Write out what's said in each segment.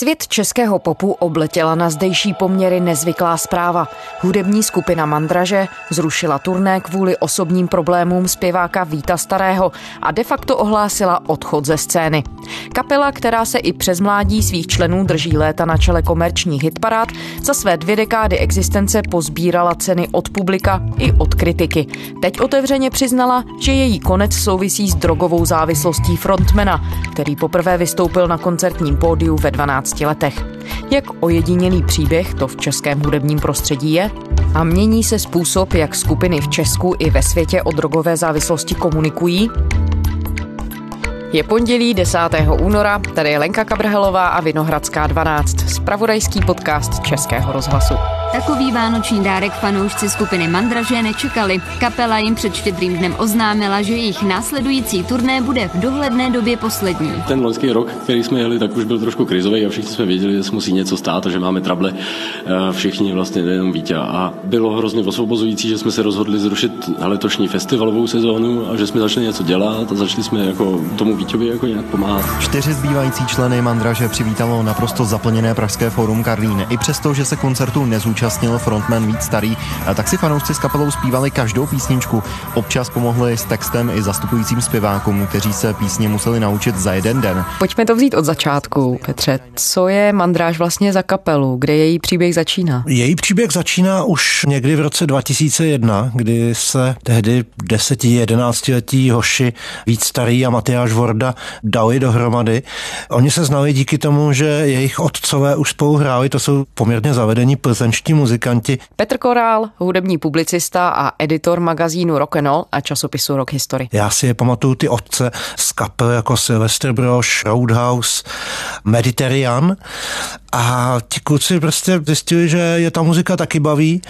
Svět českého popu obletěla na zdejší poměry nezvyklá zpráva. Hudební skupina Mandraže zrušila turné kvůli osobním problémům zpěváka Víta Starého a de facto ohlásila odchod ze scény. Kapela, která se i přes mládí svých členů drží léta na čele komerčních hitparád, za své dvě dekády existence pozbírala ceny od publika i od kritiky. Teď otevřeně přiznala, že její konec souvisí s drogovou závislostí frontmana, který poprvé vystoupil na koncertním pódiu ve 12 15 letech. Jak ojedinělý příběh to v českém hudebním prostředí je? A mění se způsob, jak skupiny v Česku i ve světě o drogové závislosti komunikují? Je pondělí 10. února, tady je Lenka Kabrhelová a Vinohradská 12, spravodajský podcast Českého rozhlasu. Takový vánoční dárek fanoušci skupiny Mandraže nečekali. Kapela jim před štědrým dnem oznámila, že jejich následující turné bude v dohledné době poslední. Ten loňský rok, který jsme jeli, tak už byl trošku krizový a všichni jsme věděli, že se musí něco stát a že máme trable eh, všichni vlastně nejenom Vítě. A bylo hrozně osvobozující, že jsme se rozhodli zrušit letošní festivalovou sezónu a že jsme začali něco dělat a začali jsme jako tomu Vítěvi jako nějak pomáhat. Čtyři zbývající členy Mandraže přivítalo naprosto zaplněné Pražské fórum Karlín. I přesto, že se koncertu nezúčastnili, zúčastnil frontman víc starý, tak si fanoušci s kapelou zpívali každou písničku. Občas pomohli s textem i zastupujícím zpěvákům, kteří se písně museli naučit za jeden den. Pojďme to vzít od začátku, Petře. Co je Mandráž vlastně za kapelu? Kde její příběh začíná? Její příběh začíná už někdy v roce 2001, kdy se tehdy 10-11 letí hoši víc starý a Matyáš Vorda dali dohromady. Oni se znali díky tomu, že jejich otcové už spolu hráli, to jsou poměrně zavedení plzeňští čeští muzikanti. Petr Korál, hudební publicista a editor magazínu Rock and Roll a časopisu Rock History. Já si je pamatuju ty otce z kapel jako Sylvester Brosh, Roadhouse, Mediterranean a ti kluci prostě zjistili, že je ta muzika taky baví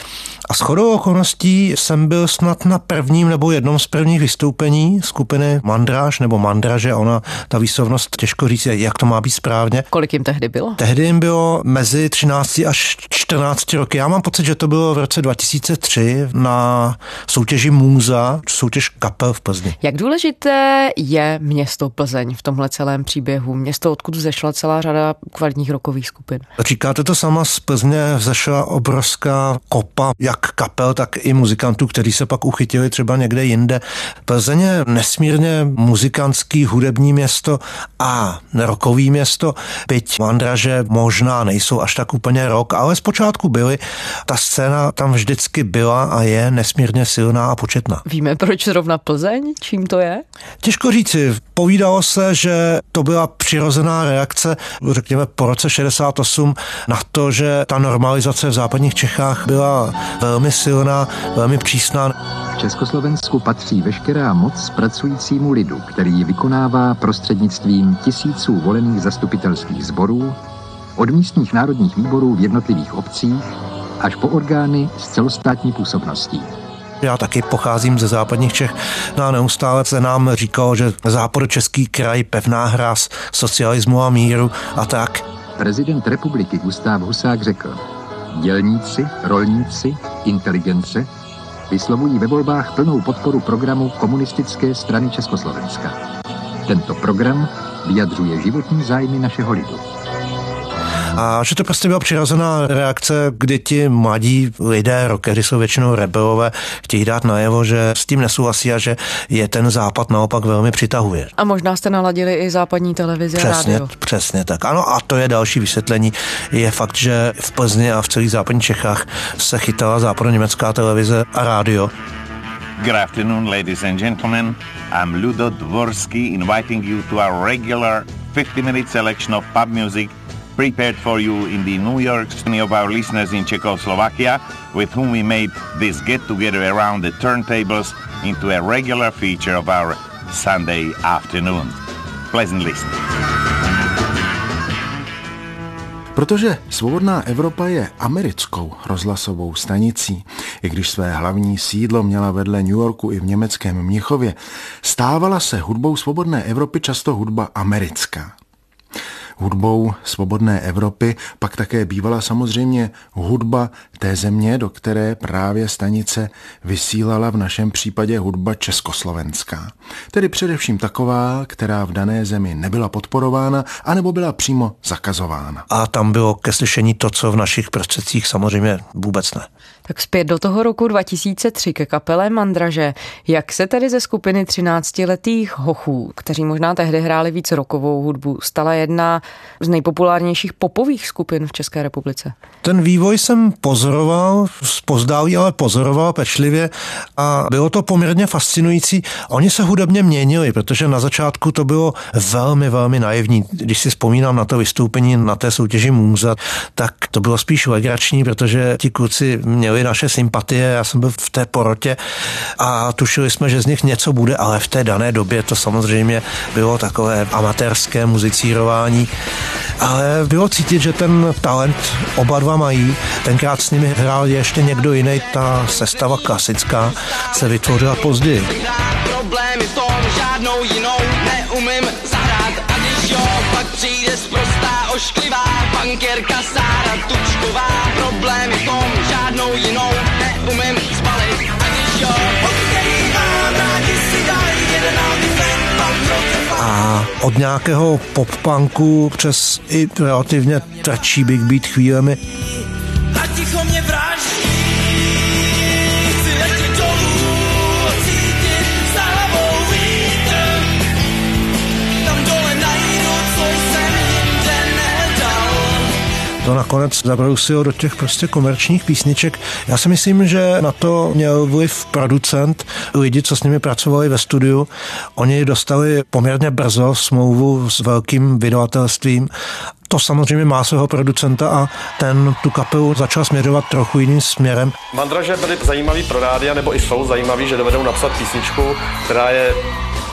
a shodou okolností jsem byl snad na prvním nebo jednom z prvních vystoupení skupiny Mandráž nebo Mandraže, ona, ta výslovnost těžko říct, jak to má být správně. Kolik jim tehdy bylo? Tehdy jim bylo mezi 13 až 14 roky. Já mám pocit, že to bylo v roce 2003 na soutěži Můza, soutěž kapel v Plzni. Jak důležité je město Plzeň v tomhle celém příběhu? Město, odkud zešla celá řada kvalitních rokových skupin. Říkáte to sama, z Plzně vzešla obrovská kopa, jak kapel, tak i muzikantů, kteří se pak uchytili třeba někde jinde. Plzeň je nesmírně muzikantský hudební město a rokový město, byť mandraže možná nejsou až tak úplně rok, ale zpočátku byly. Ta scéna tam vždycky byla a je nesmírně silná a početná. Víme, proč zrovna Plzeň? Čím to je? Těžko říci. Povídalo se, že to byla přirozená reakce, řekněme, po roce 68 na to, že ta normalizace v západních Čechách byla velmi silná, velmi přísná. V Československu patří veškerá moc pracujícímu lidu, který ji vykonává prostřednictvím tisíců volených zastupitelských sborů, od místních národních výborů v jednotlivých obcích až po orgány s celostátní působností. Já taky pocházím ze západních Čech, no a neustále se nám říkalo, že český kraj pevná hráz socialismu a míru a tak. Prezident republiky Gustav Husák řekl, dělníci, rolníci, inteligence vyslovují ve volbách plnou podporu programu Komunistické strany Československa. Tento program vyjadřuje životní zájmy našeho lidu. A že to prostě byla přirozená reakce, kdy ti mladí lidé, rockery jsou většinou rebelové, chtějí dát najevo, že s tím nesouhlasí a že je ten západ naopak velmi přitahuje. A možná jste naladili i západní televizi přesně, a rádio. Přesně tak. Ano, a to je další vysvětlení. Je fakt, že v Plzni a v celých západních Čechách se chytala západo-německá televize a rádio. Good afternoon, ladies and gentlemen. I'm Ludo Dvorsky, inviting you to our regular 50-minute selection of pub music prepared for you in the New York many of our listeners in Czechoslovakia, with whom we made this get together around the turntables into a regular feature of our Sunday afternoon. Pleasant listening. Protože Svobodná Evropa je americkou rozhlasovou stanicí, i když své hlavní sídlo měla vedle New Yorku i v německém Mnichově, stávala se hudbou Svobodné Evropy často hudba americká. Hudbou svobodné Evropy, pak také bývala samozřejmě hudba té země, do které právě stanice vysílala v našem případě hudba československá. Tedy především taková, která v dané zemi nebyla podporována, anebo byla přímo zakazována. A tam bylo ke slyšení to, co v našich prostředcích samozřejmě vůbec ne. Tak zpět do toho roku 2003 ke kapele Mandraže. Jak se tedy ze skupiny 13-letých hochů, kteří možná tehdy hráli víc rokovou hudbu, stala jedna z nejpopulárnějších popových skupin v České republice? Ten vývoj jsem pozoroval, spozdálí, ale pozoroval pečlivě a bylo to poměrně fascinující. Oni se hudebně měnili, protože na začátku to bylo velmi, velmi naivní. Když si vzpomínám na to vystoupení na té soutěži Můza, tak to bylo spíš legrační, protože ti kluci měli naše sympatie, já jsem byl v té porotě a tušili jsme, že z nich něco bude, ale v té dané době to samozřejmě bylo takové amatérské muzicírování, ale bylo cítit, že ten talent oba dva mají. Tenkrát s nimi hrál ještě někdo jiný, ta sestava klasická se vytvořila později. Problémy v žádnou jinou neumím zahrát a když jo, pak přijde zprostá ošklivá bankěrka Sára Tučková. Problémy v tom žádnou jinou neumím a od nějakého pop-punku přes i relativně trčí Big Beat chvílemi. To nakonec zabrousilo do těch prostě komerčních písniček. Já si myslím, že na to měl vliv producent, lidi, co s nimi pracovali ve studiu. Oni dostali poměrně brzo smlouvu s velkým vydavatelstvím to samozřejmě má svého producenta a ten tu kapelu začal směřovat trochu jiným směrem. Mandraže byly zajímavý pro rádia, nebo i jsou zajímavý, že dovedou napsat písničku, která je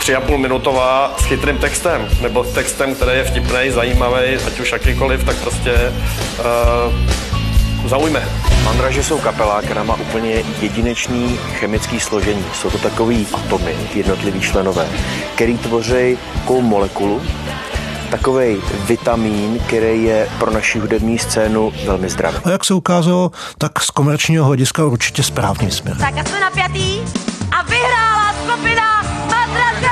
tři a půl minutová s chytrým textem, nebo s textem, který je vtipný, zajímavý, ať už jakýkoliv, tak prostě uh, zaujme. Mandraže jsou kapela, která má úplně jedinečný chemický složení. Jsou to takový atomy, jednotliví členové, který tvoří takovou molekulu, takový vitamin, který je pro naši hudební scénu velmi zdravý. A jak se ukázalo, tak z komerčního hlediska určitě správný směr. Tak a jsme napjatý a vyhrála skupina Madraže!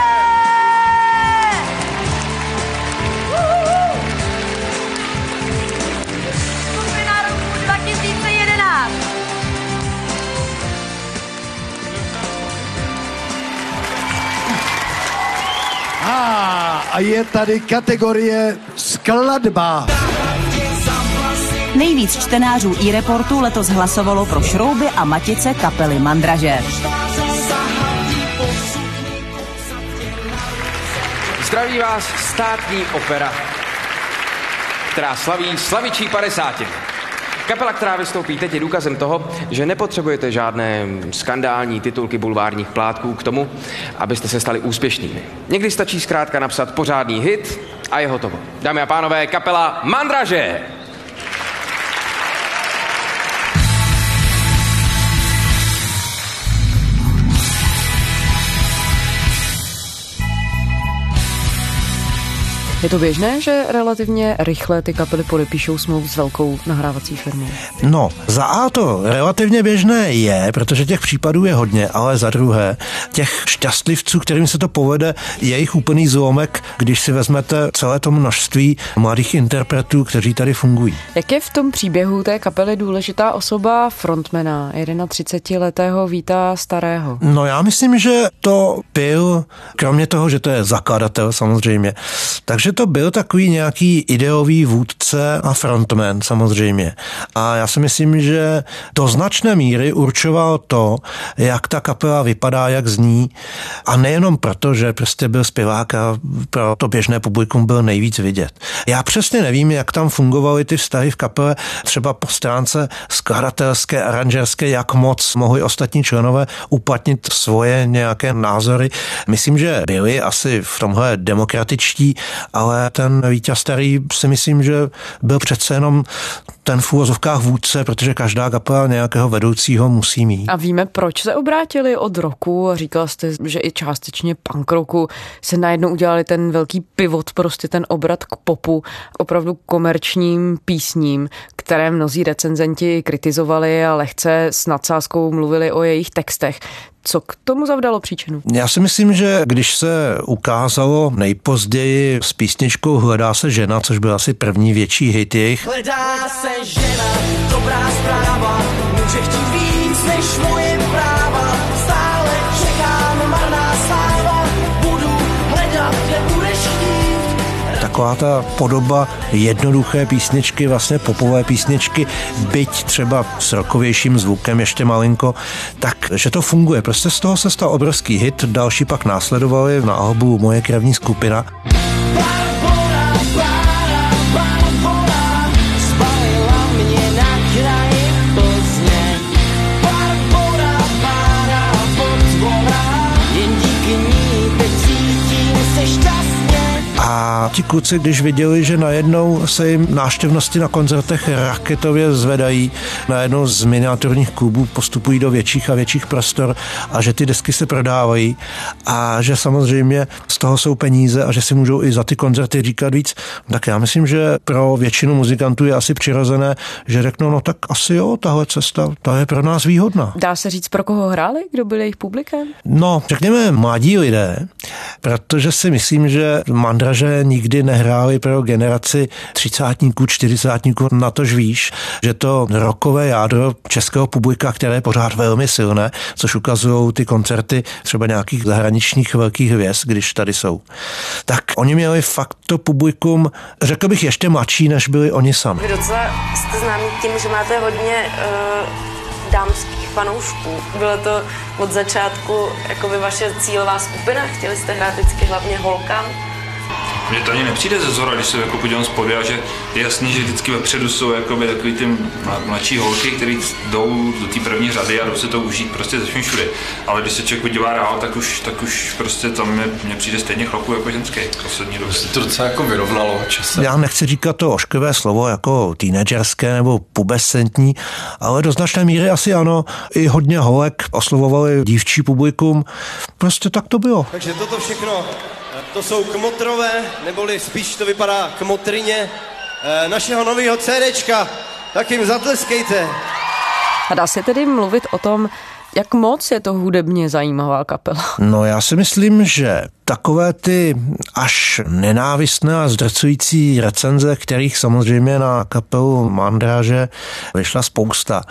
A, a je tady kategorie skladba. Nejvíc čtenářů i reportu letos hlasovalo pro šrouby a matice kapely Mandraže. Zdraví vás státní opera, která slaví slavičí 50. Kapela, která vystoupí teď, je důkazem toho, že nepotřebujete žádné skandální titulky bulvárních plátků k tomu, abyste se stali úspěšnými. Někdy stačí zkrátka napsat pořádný hit a je hotovo. Dámy a pánové, kapela Mandraže! Je to běžné, že relativně rychle ty kapely podepíšou smlouvu s velkou nahrávací firmou? No, za A to relativně běžné je, protože těch případů je hodně, ale za druhé, těch šťastlivců, kterým se to povede, je jich úplný zlomek, když si vezmete celé to množství mladých interpretů, kteří tady fungují. Jak je v tom příběhu té kapely důležitá osoba frontmana, 31-letého Víta Starého? No já myslím, že to byl, kromě toho, že to je zakladatel samozřejmě, takže to byl takový nějaký ideový vůdce a frontman samozřejmě. A já si myslím, že do značné míry určoval to, jak ta kapela vypadá, jak zní. A nejenom proto, že prostě byl zpěvák a pro to běžné publikum byl nejvíc vidět. Já přesně nevím, jak tam fungovaly ty vztahy v kapele, třeba po stránce skladatelské, aranžerské, jak moc mohli ostatní členové uplatnit svoje nějaké názory. Myslím, že byli asi v tomhle demokratičtí, ale ale ten Vítě Starý si myslím, že byl přece jenom ten v úvozovkách vůdce, protože každá kapela nějakého vedoucího musí mít. A víme, proč se obrátili od roku a říkal jste, že i částečně punk roku se najednou udělali ten velký pivot, prostě ten obrat k popu, opravdu komerčním písním, které mnozí recenzenti kritizovali a lehce s nadsázkou mluvili o jejich textech. Co k tomu zavdalo příčinu? Já si myslím, že když se ukázalo nejpozději s písničkou Hledá se žena, což byl asi první větší hit jejich. Hledá se žena, dobrá zpráva, může chtít víc než moje práva. Taková ta podoba jednoduché písničky, vlastně popové písničky, byť třeba s rokovějším zvukem ještě malinko, tak že to funguje. Prostě z toho se stal obrovský hit, další pak následovali na albu Moje krevní skupina. Spalila ti kluci, když viděli, že najednou se jim návštěvnosti na koncertech raketově zvedají, najednou z miniaturních klubů postupují do větších a větších prostor a že ty desky se prodávají a že samozřejmě z toho jsou peníze a že si můžou i za ty koncerty říkat víc, tak já myslím, že pro většinu muzikantů je asi přirozené, že řeknou, no tak asi jo, tahle cesta, ta je pro nás výhodná. Dá se říct, pro koho hráli? Kdo byl jejich publikem? No, řekněme mladí lidé, protože si myslím, že mandraže nikdy nehráli pro generaci třicátníků, čtyřicátníků, na tož víš, že to rokové jádro českého publika, které je pořád velmi silné, což ukazují ty koncerty třeba nějakých zahraničních velkých hvězd, když tady jsou. Tak oni měli fakt to publikum, řekl bych, ještě mladší, než byli oni sami. Vy docela jste známí tím, že máte hodně uh, dámských fanoušků. Bylo to od začátku jakoby vaše cílová skupina? Chtěli jste hrát vždycky hlavně holkám? Mně to ani nepřijde ze zhora, když se jako podívám z podia, že je jasný, že vždycky vepředu jsou jakoby takový ty mla- mladší holky, které jdou do té první řady a jdou si to užít prostě ze všem všude. Ale když se člověk podívá dál, tak už, tak už prostě tam mě, mě přijde stejně chlapů jako ženský poslední době. To docela jako vyrovnalo časem. Já nechci říkat to ošklivé slovo jako teenagerské nebo pubescentní, ale do značné míry asi ano. I hodně holek oslovovali dívčí publikum. Prostě tak to bylo. Takže toto všechno, to jsou kmotrové, neboli spíš to vypadá kmotrině eh, našeho nového CDčka. Tak jim zatleskejte. A dá se tedy mluvit o tom, jak moc je to hudebně zajímavá kapela? No já si myslím, že takové ty až nenávistné a zdrcující recenze, kterých samozřejmě na kapelu Mandráže vyšla spousta.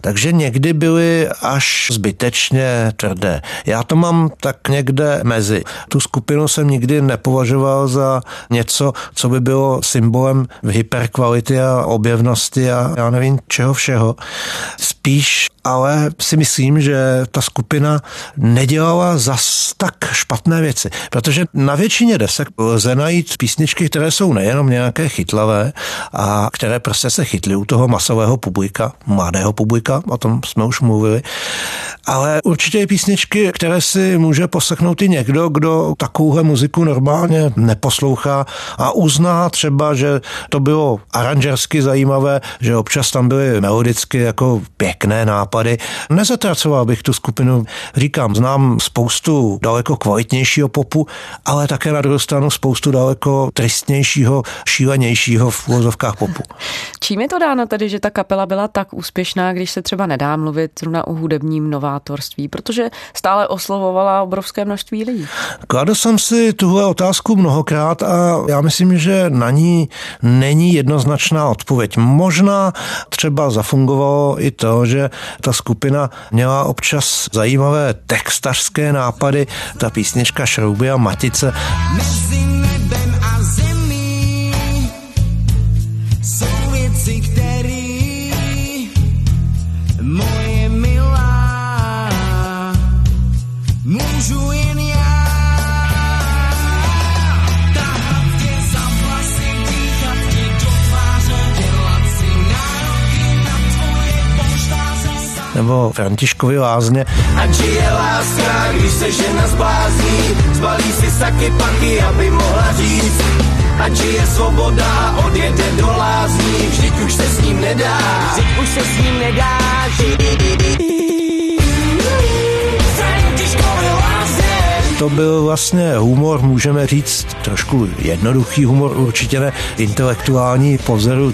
Takže někdy byly až zbytečně tvrdé. Já to mám tak někde mezi. Tu skupinu jsem nikdy nepovažoval za něco, co by bylo symbolem hyperkvality a objevnosti a já nevím čeho všeho. Spíš ale si myslím, že ta skupina nedělala zas tak špatné věci. Protože na většině desek lze najít písničky, které jsou nejenom nějaké chytlavé a které prostě se chytly u toho masového publika, mladého publika, o tom jsme už mluvili, ale určitě i písničky, které si může poslechnout i někdo, kdo takovouhle muziku normálně neposlouchá a uzná třeba, že to bylo aranžersky zajímavé, že občas tam byly melodicky jako pěkné nápady. Nezatracoval bych tu skupinu, říkám, znám spoustu daleko kvalitnějšího popu, ale také na druhou stranu spoustu daleko tristnějšího, šílenějšího v úvozovkách popu. Čím je to dáno tedy, že ta kapela byla tak úspěšná, když se třeba nedá mluvit zrovna o hudebním novátorství, protože stále oslovovala obrovské množství lidí? Kladl jsem si tuhle otázku mnohokrát a já myslím, že na ní není jednoznačná odpověď. Možná třeba zafungovalo i to, že ta skupina měla občas zajímavé textařské nápady, ta písnička Šrouby a Matice. Mezi nebo Františkovi Lázně. Ať žije láska, když se žena zblázní, zbalí si saky pachy, aby mohla říct, ať žije svoboda a odjede do lázní, vždyť už se s ním nedá, vždyť už se s ním nedá žít. To byl vlastně humor, můžeme říct, trošku jednoduchý humor, určitě ne intelektuální po vzoru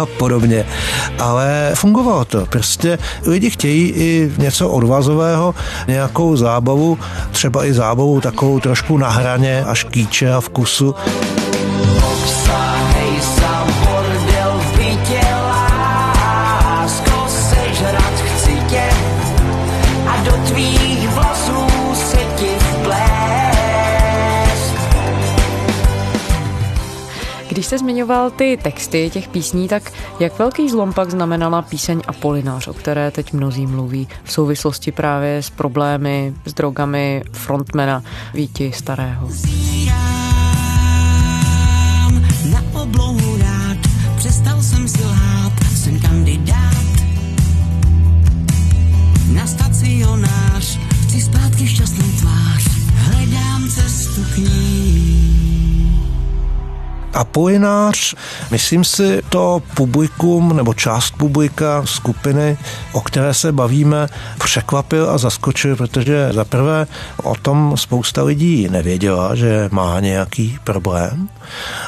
a podobně, ale fungovalo to. Prostě lidi chtějí i něco odvazového, nějakou zábavu, třeba i zábavu takovou trošku na hraně až kýče a vkusu. Když jste zmiňoval ty texty těch písní, tak jak velký zlom pak znamenala píseň Apolinář, o které teď mnozí mluví v souvislosti právě s problémy, s drogami frontmana Víti Starého? Chci zpátky šťastnou tvář, hledám cestu k ní. Apolinář, myslím si, to publikum nebo část publika skupiny, o které se bavíme, překvapil a zaskočil, protože za prvé o tom spousta lidí nevěděla, že má nějaký problém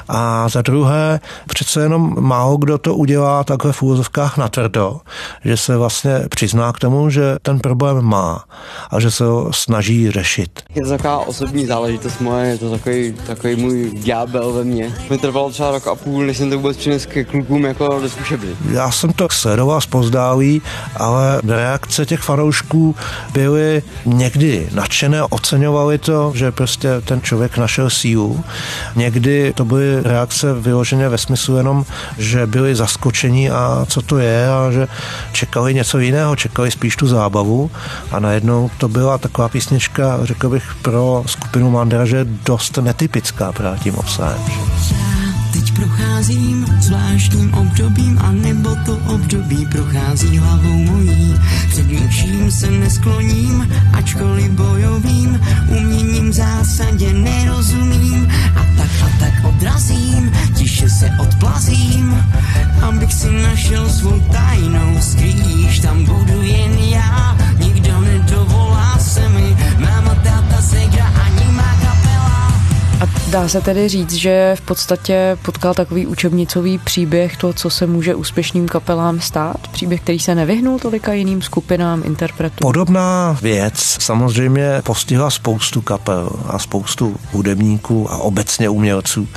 a za druhé přece jenom málo kdo to udělá takhle v úvozovkách natvrdo, že se vlastně přizná k tomu, že ten problém má a že se ho snaží řešit. Je to taková osobní záležitost moje, je to takový, takový můj ďábel ve mně. Mi trvalo třeba rok a půl, než jsem to vůbec přinesl ke klukům jako do zkušebny. Já jsem to sledoval zpozdálí, ale reakce těch fanoušků byly někdy nadšené, oceňovali to, že prostě ten člověk našel sílu. Někdy to byly reakce vyloženě ve smyslu jenom, že byli zaskočení a co to je a že čekali něco jiného, čekali spíš tu zábavu a najednou to byla taková písnička, řekl bych, pro skupinu Mandraže dost netypická právě tím obsahem. Procházím zvláštním obdobím a nebo to období prochází hlavou mojí. Před ničím se neskloním, ačkoliv bojovým uměním v zásadě nerozumím. A tak a tak odrazím, tiše se odplazím, abych si našel svou tajnou skrýš. Tam budu jen já, nikdo nedovolá se mi, máma, dá se tedy říct, že v podstatě potkal takový učebnicový příběh to, co se může úspěšným kapelám stát? Příběh, který se nevyhnul tolika jiným skupinám interpretů? Podobná věc samozřejmě postihla spoustu kapel a spoustu hudebníků a obecně umělců.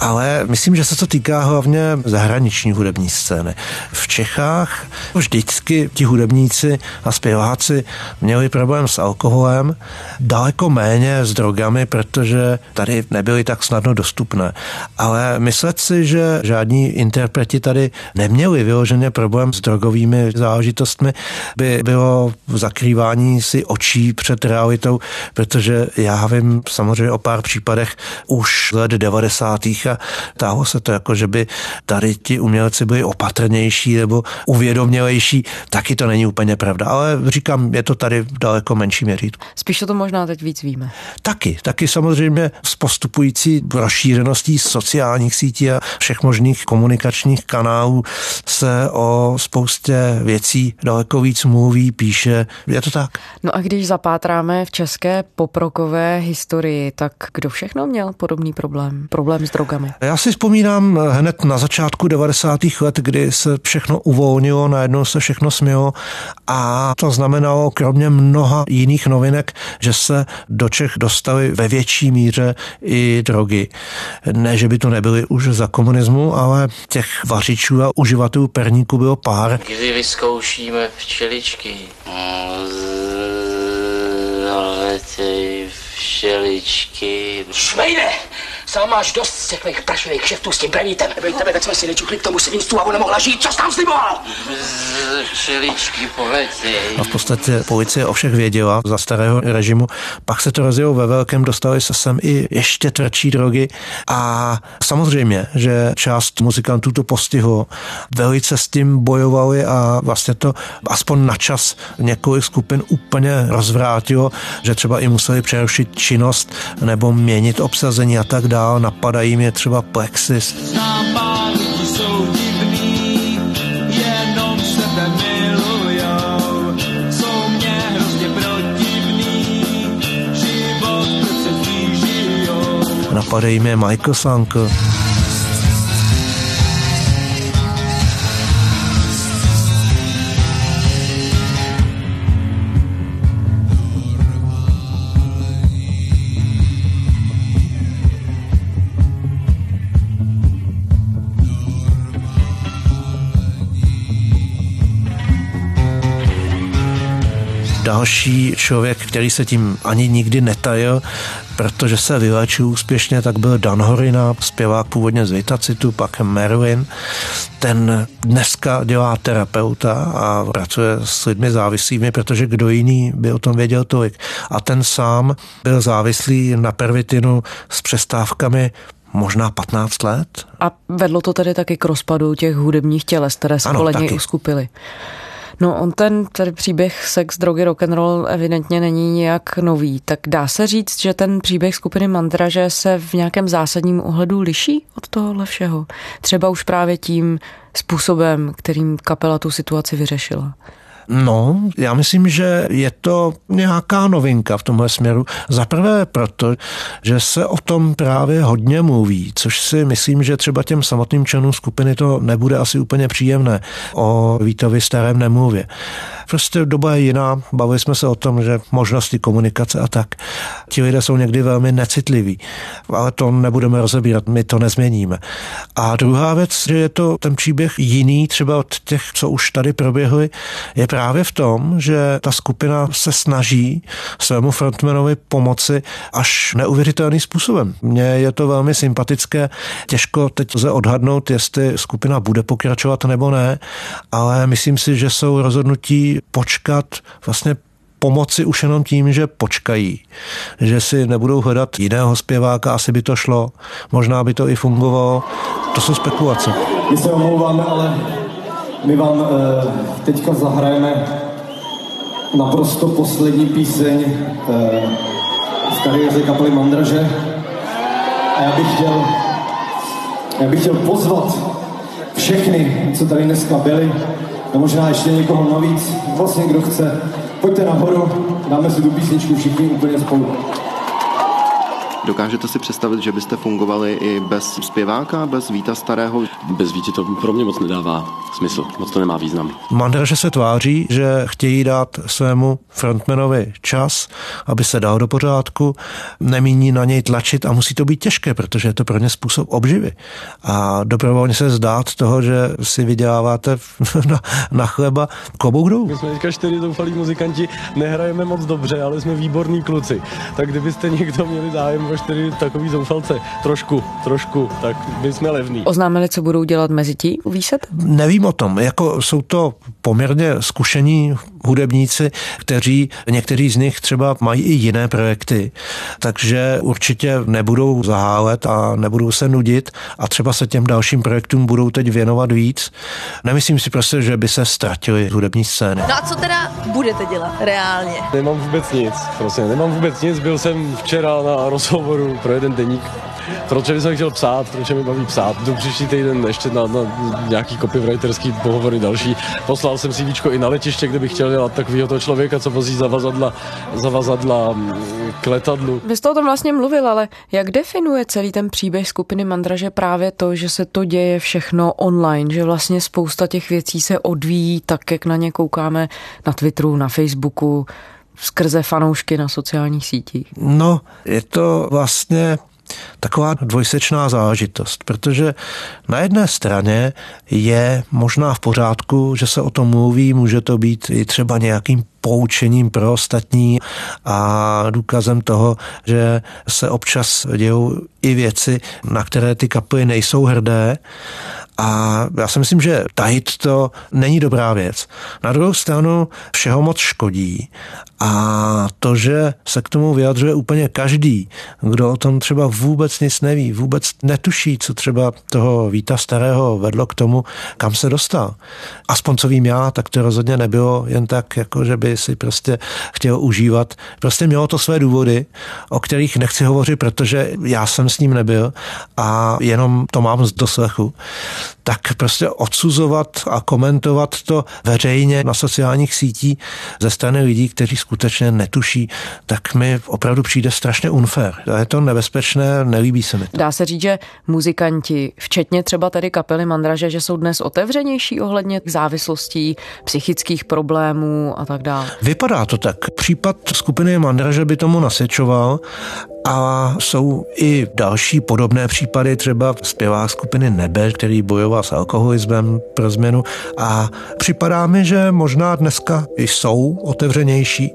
Ale myslím, že se to týká hlavně zahraniční hudební scény. V Čechách vždycky ti hudebníci a zpěváci měli problém s alkoholem, daleko méně s drogami, protože tady nebyly tak snadno dostupné. Ale myslet si, že žádní interpreti tady neměli vyloženě problém s drogovými záležitostmi, by bylo zakrývání si očí před realitou, protože já vím samozřejmě o pár případech už let 90 a táhlo se to jako, že by tady ti umělci byli opatrnější nebo uvědomělejší, taky to není úplně pravda, ale říkám, je to tady v daleko menší měřítku. Spíš to možná teď víc víme. Taky, taky samozřejmě s postupující rozšířeností sociálních sítí a všech možných komunikačních kanálů se o spoustě věcí daleko víc mluví, píše, je to tak. No a když zapátráme v české poprokové historii, tak kdo všechno měl podobný problém? Problém s drogami? Já si vzpomínám hned na začátku 90. let, kdy se všechno uvolnilo, najednou se všechno smělo a to znamenalo kromě mnoha jiných novinek, že se do Čech dostali ve větší míře i drogy. Ne, že by to nebyly už za komunismu, ale těch vařičů a uživatelů perníku bylo pár. Kdy vyzkoušíme včeličky? Z- Ale ty včeličky... Šmejde! Sám máš dost z těch prašivých kšeftů s tím branítem. Nebo i tebe, tak jsme si nečukli k tomu svinstvu a on nemohla žít. Co jsi tam sliboval? Čeličky poletěj. A v podstatě policie o všech věděla za starého režimu. Pak se to rozjelo ve velkém, dostali se sem i ještě tvrdší drogy a samozřejmě, že část muzikantů to postihlo. Velice s tím bojovali a vlastně to aspoň na čas několik skupin úplně rozvrátilo, že třeba i museli přerušit činnost nebo měnit obsazení a tak dále. Napadají mě třeba Plexis. Napadají mě Michael Sanko. Další člověk, který se tím ani nikdy netajil, protože se vylečil úspěšně, tak byl Dan Horina, zpěvák původně z Vitacitu, pak Merwin. Ten dneska dělá terapeuta a pracuje s lidmi závislými, protože kdo jiný by o tom věděl tolik. A ten sám byl závislý na pervitinu s přestávkami možná 15 let. A vedlo to tedy taky k rozpadu těch hudebních těles, které se Ano, kolem něj uskupily. No on ten tady příběh sex, drogy, rock and roll evidentně není nějak nový. Tak dá se říct, že ten příběh skupiny Mandraže se v nějakém zásadním ohledu liší od tohohle všeho? Třeba už právě tím způsobem, kterým kapela tu situaci vyřešila. No, já myslím, že je to nějaká novinka v tomhle směru. Za prvé proto, že se o tom právě hodně mluví, což si myslím, že třeba těm samotným členům skupiny to nebude asi úplně příjemné o Vítovi starém nemluvě. Prostě doba je jiná, bavili jsme se o tom, že možnosti komunikace a tak. Ti lidé jsou někdy velmi necitliví, ale to nebudeme rozebírat, my to nezměníme. A druhá věc, že je to ten příběh jiný třeba od těch, co už tady proběhly, je právě v tom, že ta skupina se snaží svému frontmanovi pomoci až neuvěřitelným způsobem. Mně je to velmi sympatické, těžko teď lze odhadnout, jestli skupina bude pokračovat nebo ne, ale myslím si, že jsou rozhodnutí počkat vlastně pomoci už jenom tím, že počkají, že si nebudou hledat jiného zpěváka, asi by to šlo, možná by to i fungovalo. To jsou spekulace. My se omlouváme, ale my vám eh, teďka zahrajeme naprosto poslední píseň eh, v kariéře kapely Mandraže. A já bych chtěl, já bych chtěl pozvat všechny, co tady dneska byli, a možná ještě někoho navíc, vlastně kdo chce, pojďte nahoru, dáme si tu písničku všichni úplně spolu. Dokážete si představit, že byste fungovali i bez zpěváka, bez Víta Starého? Bez Víti to pro mě moc nedává smysl, moc to nemá význam. Mandraže se tváří, že chtějí dát svému frontmanovi čas, aby se dal do pořádku, nemíní na něj tlačit a musí to být těžké, protože je to pro ně způsob obživy. A dobrovolně se zdát toho, že si vyděláváte na, na chleba klobouk dolů. My jsme teďka čtyři zoufalí muzikanti, nehrajeme moc dobře, ale jsme výborní kluci. Tak kdybyste někdo měli zájem o čtyři takový zoufalce, trošku, trošku, tak my jsme levní. Oznámili, co budou dělat mezi tí? Ví se to? Nevím o tom, jako jsou to poměrně zkušení hudebníci, kteří, někteří z nich třeba mají i jiné projekty, takže určitě nebudou zahálet a nebudou se nudit a třeba se těm dalším projektům budou teď věnovat víc. Nemyslím si prostě, že by se ztratili hudební scény. No a co teda budete dělat reálně? Nemám vůbec nic, prostě nemám vůbec nic, byl jsem včera na rozhovoru pro jeden deník, proč jsem chtěl psát, proč mi baví psát. Jdu příští týden ještě na, na nějaký copywriterský pohovory další. Poslal jsem si víčko i na letiště, kde bych chtěl dělat takového toho člověka, co vozí zavazadla, zavazadla mm, k letadlu. Vy jste o tom vlastně mluvil, ale jak definuje celý ten příběh skupiny Mandraže právě to, že se to děje všechno online, že vlastně spousta těch věcí se odvíjí tak, jak na ně koukáme na Twitteru, na Facebooku, skrze fanoušky na sociálních sítích? No, je to vlastně taková dvojsečná záležitost, protože na jedné straně je možná v pořádku, že se o tom mluví, může to být i třeba nějakým poučením pro ostatní a důkazem toho, že se občas dějou i věci, na které ty kapely nejsou hrdé a já si myslím, že tajit to není dobrá věc. Na druhou stranu všeho moc škodí a to, že se k tomu vyjadřuje úplně každý, kdo o tom třeba vůbec nic neví, vůbec netuší, co třeba toho Víta Starého vedlo k tomu, kam se dostal. Aspoň co vím já, tak to rozhodně nebylo jen tak, jako že by si prostě chtěl užívat. Prostě mělo to své důvody, o kterých nechci hovořit, protože já jsem s ním nebyl a jenom to mám z doslechu tak prostě odsuzovat a komentovat to veřejně na sociálních sítích ze strany lidí, kteří skutečně netuší, tak mi opravdu přijde strašně unfair. Je to nebezpečné, nelíbí se mi to. Dá se říct, že muzikanti, včetně třeba tady kapely Mandraže, že jsou dnes otevřenější ohledně závislostí, psychických problémů a tak dále. Vypadá to tak. Případ skupiny Mandraže by tomu nasvědčoval a jsou i další podobné případy, třeba zpěvák skupiny Nebe, který bojoval s alkoholismem pro změnu a připadá mi, že možná dneska jsou otevřenější,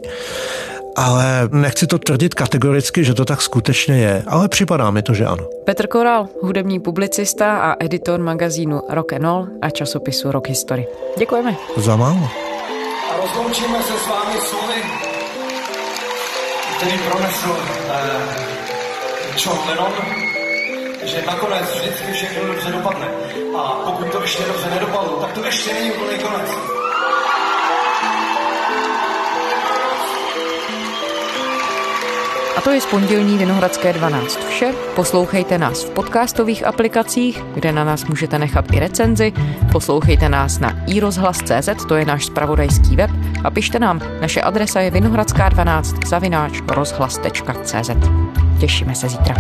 ale nechci to tvrdit kategoricky, že to tak skutečně je, ale připadá mi to, že ano. Petr Koral, hudební publicista a editor magazínu Rock and Roll a časopisu Rock History. Děkujeme. Za málo. A rozloučíme se s vámi slovy, který pronesl eh, John Lennon, že nakonec vždycky všechno dobře dopadne. A pokud to ještě dobře nedopadlo, tak to ještě není úplný konec. A to je z pondělní Vinohradské 12 vše. Poslouchejte nás v podcastových aplikacích, kde na nás můžete nechat i recenzi. Poslouchejte nás na iRozhlas.cz, to je náš spravodajský web. A pište nám, naše adresa je vinohradská12 zavináč rozhlas.cz. Těšíme se zítra.